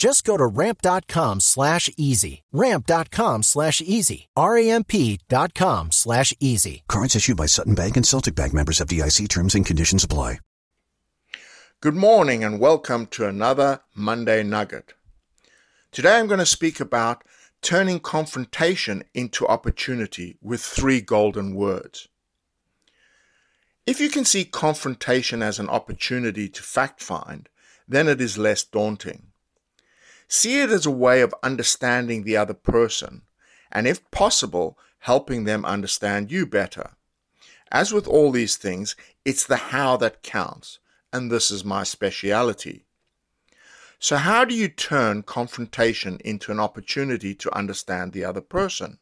Just go to ramp.com slash easy. Ramp.com slash easy. R-A-M-P dot com slash easy. Cards issued by Sutton Bank and Celtic Bank members FDIC terms and conditions apply. Good morning and welcome to another Monday Nugget. Today I'm going to speak about turning confrontation into opportunity with three golden words. If you can see confrontation as an opportunity to fact find, then it is less daunting. See it as a way of understanding the other person, and if possible, helping them understand you better. As with all these things, it's the how that counts, and this is my speciality. So, how do you turn confrontation into an opportunity to understand the other person?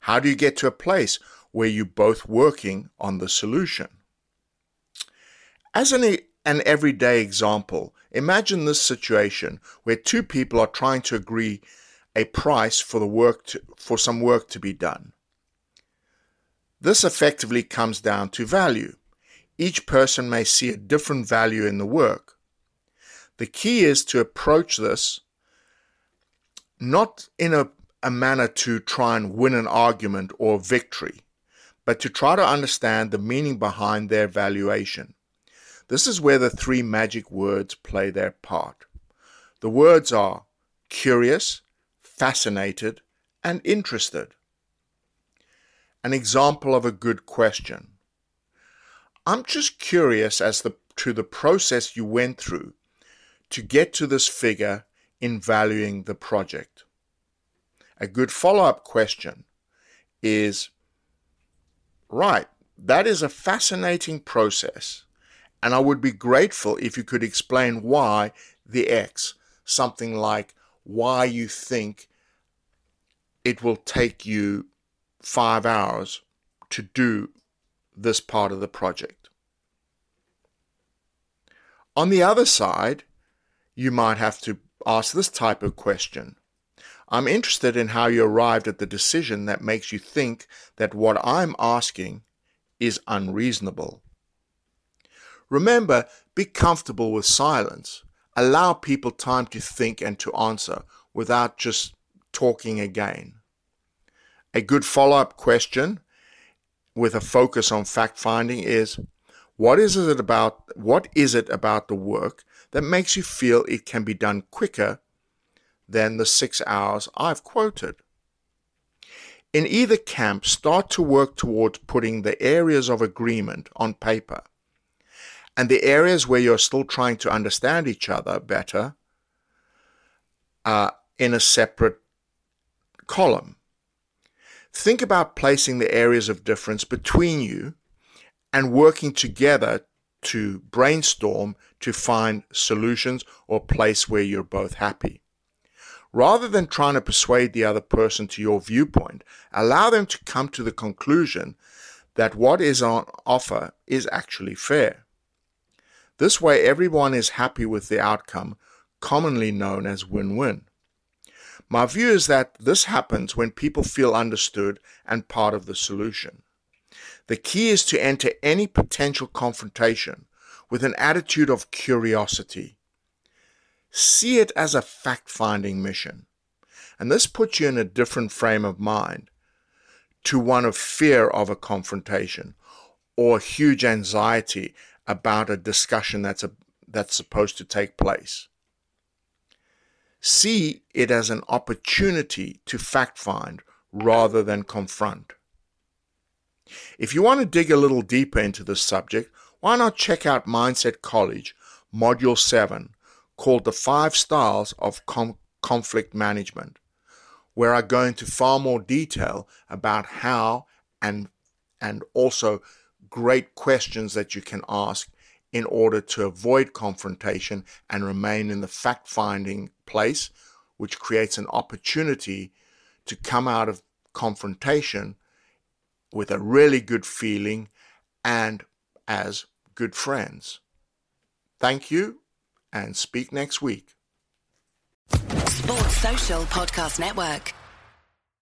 How do you get to a place where you're both working on the solution? As an an everyday example. Imagine this situation where two people are trying to agree a price for the work to, for some work to be done. This effectively comes down to value. Each person may see a different value in the work. The key is to approach this not in a, a manner to try and win an argument or victory, but to try to understand the meaning behind their valuation. This is where the three magic words play their part. The words are curious, fascinated, and interested. An example of a good question. I'm just curious as the, to the process you went through to get to this figure in valuing the project. A good follow up question is right, that is a fascinating process and I would be grateful if you could explain why the X, something like why you think it will take you five hours to do this part of the project. On the other side, you might have to ask this type of question. I'm interested in how you arrived at the decision that makes you think that what I'm asking is unreasonable. Remember, be comfortable with silence. Allow people time to think and to answer without just talking again. A good follow up question with a focus on fact finding is what is it about what is it about the work that makes you feel it can be done quicker than the 6 hours I've quoted? In either camp, start to work towards putting the areas of agreement on paper and the areas where you're still trying to understand each other better are in a separate column. Think about placing the areas of difference between you and working together to brainstorm to find solutions or place where you're both happy. Rather than trying to persuade the other person to your viewpoint, allow them to come to the conclusion that what is on offer is actually fair. This way, everyone is happy with the outcome, commonly known as win win. My view is that this happens when people feel understood and part of the solution. The key is to enter any potential confrontation with an attitude of curiosity. See it as a fact finding mission. And this puts you in a different frame of mind to one of fear of a confrontation or huge anxiety about a discussion that's a, that's supposed to take place. See it as an opportunity to fact find rather than confront. If you want to dig a little deeper into this subject, why not check out Mindset College, Module 7, called The Five Styles of Com- Conflict Management, where I go into far more detail about how and and also great questions that you can ask in order to avoid confrontation and remain in the fact finding place, which creates an opportunity to come out of confrontation with a really good feeling and as good friends. Thank you and speak next week. Sports Social Podcast Network.